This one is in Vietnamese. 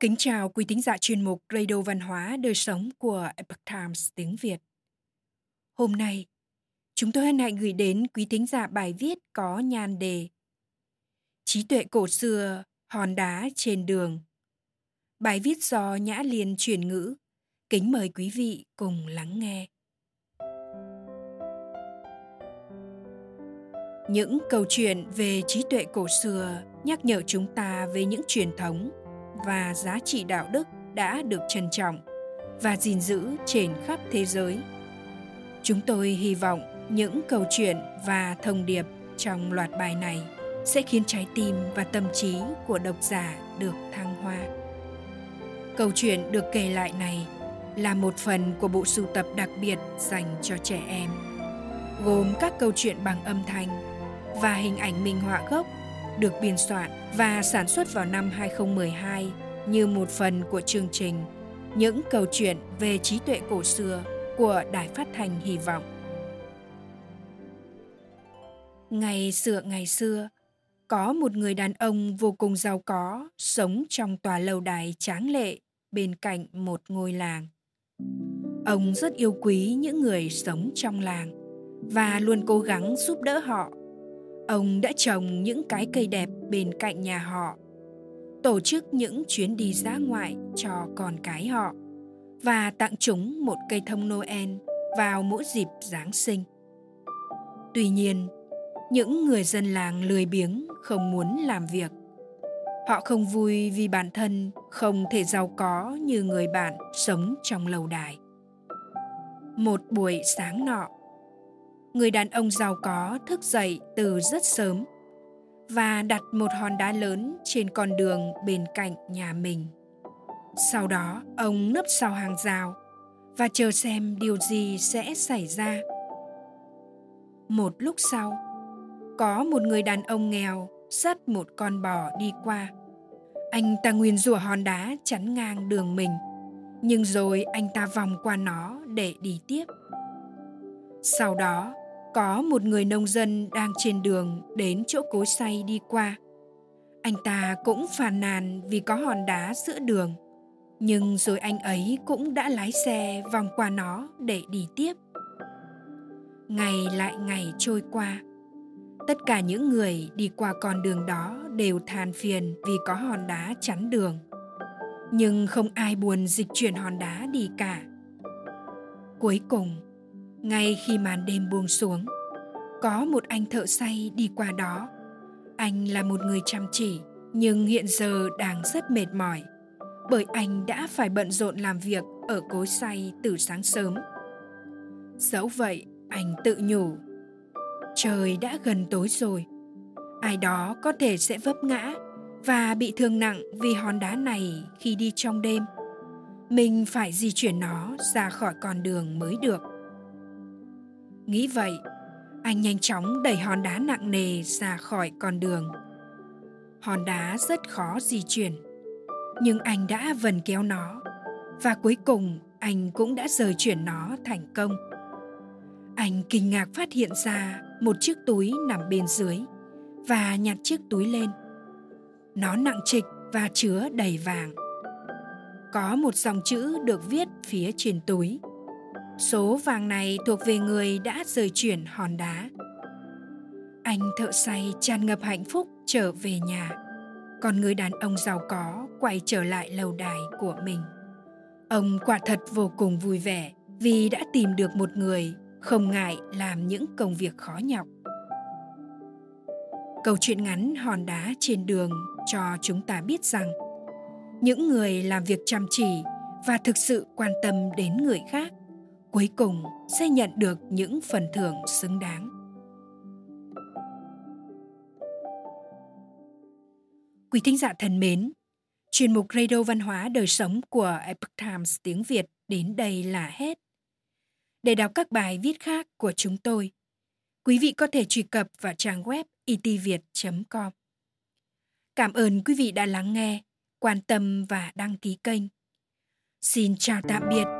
Kính chào quý thính giả chuyên mục Radio Văn hóa Đời Sống của Epoch Times tiếng Việt. Hôm nay, chúng tôi hân hạnh gửi đến quý thính giả bài viết có nhan đề Trí tuệ cổ xưa, hòn đá trên đường. Bài viết do Nhã Liên chuyển ngữ. Kính mời quý vị cùng lắng nghe. Những câu chuyện về trí tuệ cổ xưa nhắc nhở chúng ta về những truyền thống và giá trị đạo đức đã được trân trọng và gìn giữ trên khắp thế giới. Chúng tôi hy vọng những câu chuyện và thông điệp trong loạt bài này sẽ khiến trái tim và tâm trí của độc giả được thăng hoa. Câu chuyện được kể lại này là một phần của bộ sưu tập đặc biệt dành cho trẻ em, gồm các câu chuyện bằng âm thanh và hình ảnh minh họa gốc được biên soạn và sản xuất vào năm 2012 như một phần của chương trình Những câu chuyện về trí tuệ cổ xưa của Đài Phát thanh Hy vọng. Ngày xưa ngày xưa, có một người đàn ông vô cùng giàu có sống trong tòa lâu đài tráng lệ bên cạnh một ngôi làng. Ông rất yêu quý những người sống trong làng và luôn cố gắng giúp đỡ họ Ông đã trồng những cái cây đẹp bên cạnh nhà họ, tổ chức những chuyến đi dã ngoại cho con cái họ và tặng chúng một cây thông Noel vào mỗi dịp Giáng sinh. Tuy nhiên, những người dân làng lười biếng không muốn làm việc. Họ không vui vì bản thân không thể giàu có như người bạn sống trong lầu đài. Một buổi sáng nọ, người đàn ông giàu có thức dậy từ rất sớm và đặt một hòn đá lớn trên con đường bên cạnh nhà mình. Sau đó, ông nấp sau hàng rào và chờ xem điều gì sẽ xảy ra. Một lúc sau, có một người đàn ông nghèo dắt một con bò đi qua. Anh ta nguyên rủa hòn đá chắn ngang đường mình, nhưng rồi anh ta vòng qua nó để đi tiếp. Sau đó, có một người nông dân đang trên đường đến chỗ cối say đi qua. Anh ta cũng phàn nàn vì có hòn đá giữa đường. Nhưng rồi anh ấy cũng đã lái xe vòng qua nó để đi tiếp. Ngày lại ngày trôi qua. Tất cả những người đi qua con đường đó đều than phiền vì có hòn đá chắn đường. Nhưng không ai buồn dịch chuyển hòn đá đi cả. Cuối cùng ngay khi màn đêm buông xuống, có một anh thợ say đi qua đó. Anh là một người chăm chỉ, nhưng hiện giờ đang rất mệt mỏi, bởi anh đã phải bận rộn làm việc ở cối say từ sáng sớm. Dẫu vậy, anh tự nhủ, trời đã gần tối rồi, ai đó có thể sẽ vấp ngã và bị thương nặng vì hòn đá này khi đi trong đêm. Mình phải di chuyển nó ra khỏi con đường mới được nghĩ vậy, anh nhanh chóng đẩy hòn đá nặng nề ra khỏi con đường. Hòn đá rất khó di chuyển, nhưng anh đã vần kéo nó, và cuối cùng anh cũng đã rời chuyển nó thành công. Anh kinh ngạc phát hiện ra một chiếc túi nằm bên dưới và nhặt chiếc túi lên. Nó nặng trịch và chứa đầy vàng. Có một dòng chữ được viết phía trên túi. Số vàng này thuộc về người đã rời chuyển hòn đá. Anh thợ say tràn ngập hạnh phúc trở về nhà. Còn người đàn ông giàu có quay trở lại lầu đài của mình. Ông quả thật vô cùng vui vẻ vì đã tìm được một người không ngại làm những công việc khó nhọc. Câu chuyện ngắn hòn đá trên đường cho chúng ta biết rằng, những người làm việc chăm chỉ và thực sự quan tâm đến người khác cuối cùng, sẽ nhận được những phần thưởng xứng đáng. Quý thính giả thân mến, chuyên mục radio văn hóa đời sống của epoch times tiếng việt đến đây là hết. Để đọc các bài viết khác của chúng tôi, quý vị có thể truy cập vào trang web itviet com. Cảm ơn quý vị đã lắng nghe, quan tâm và đăng ký kênh. Xin chào tạm biệt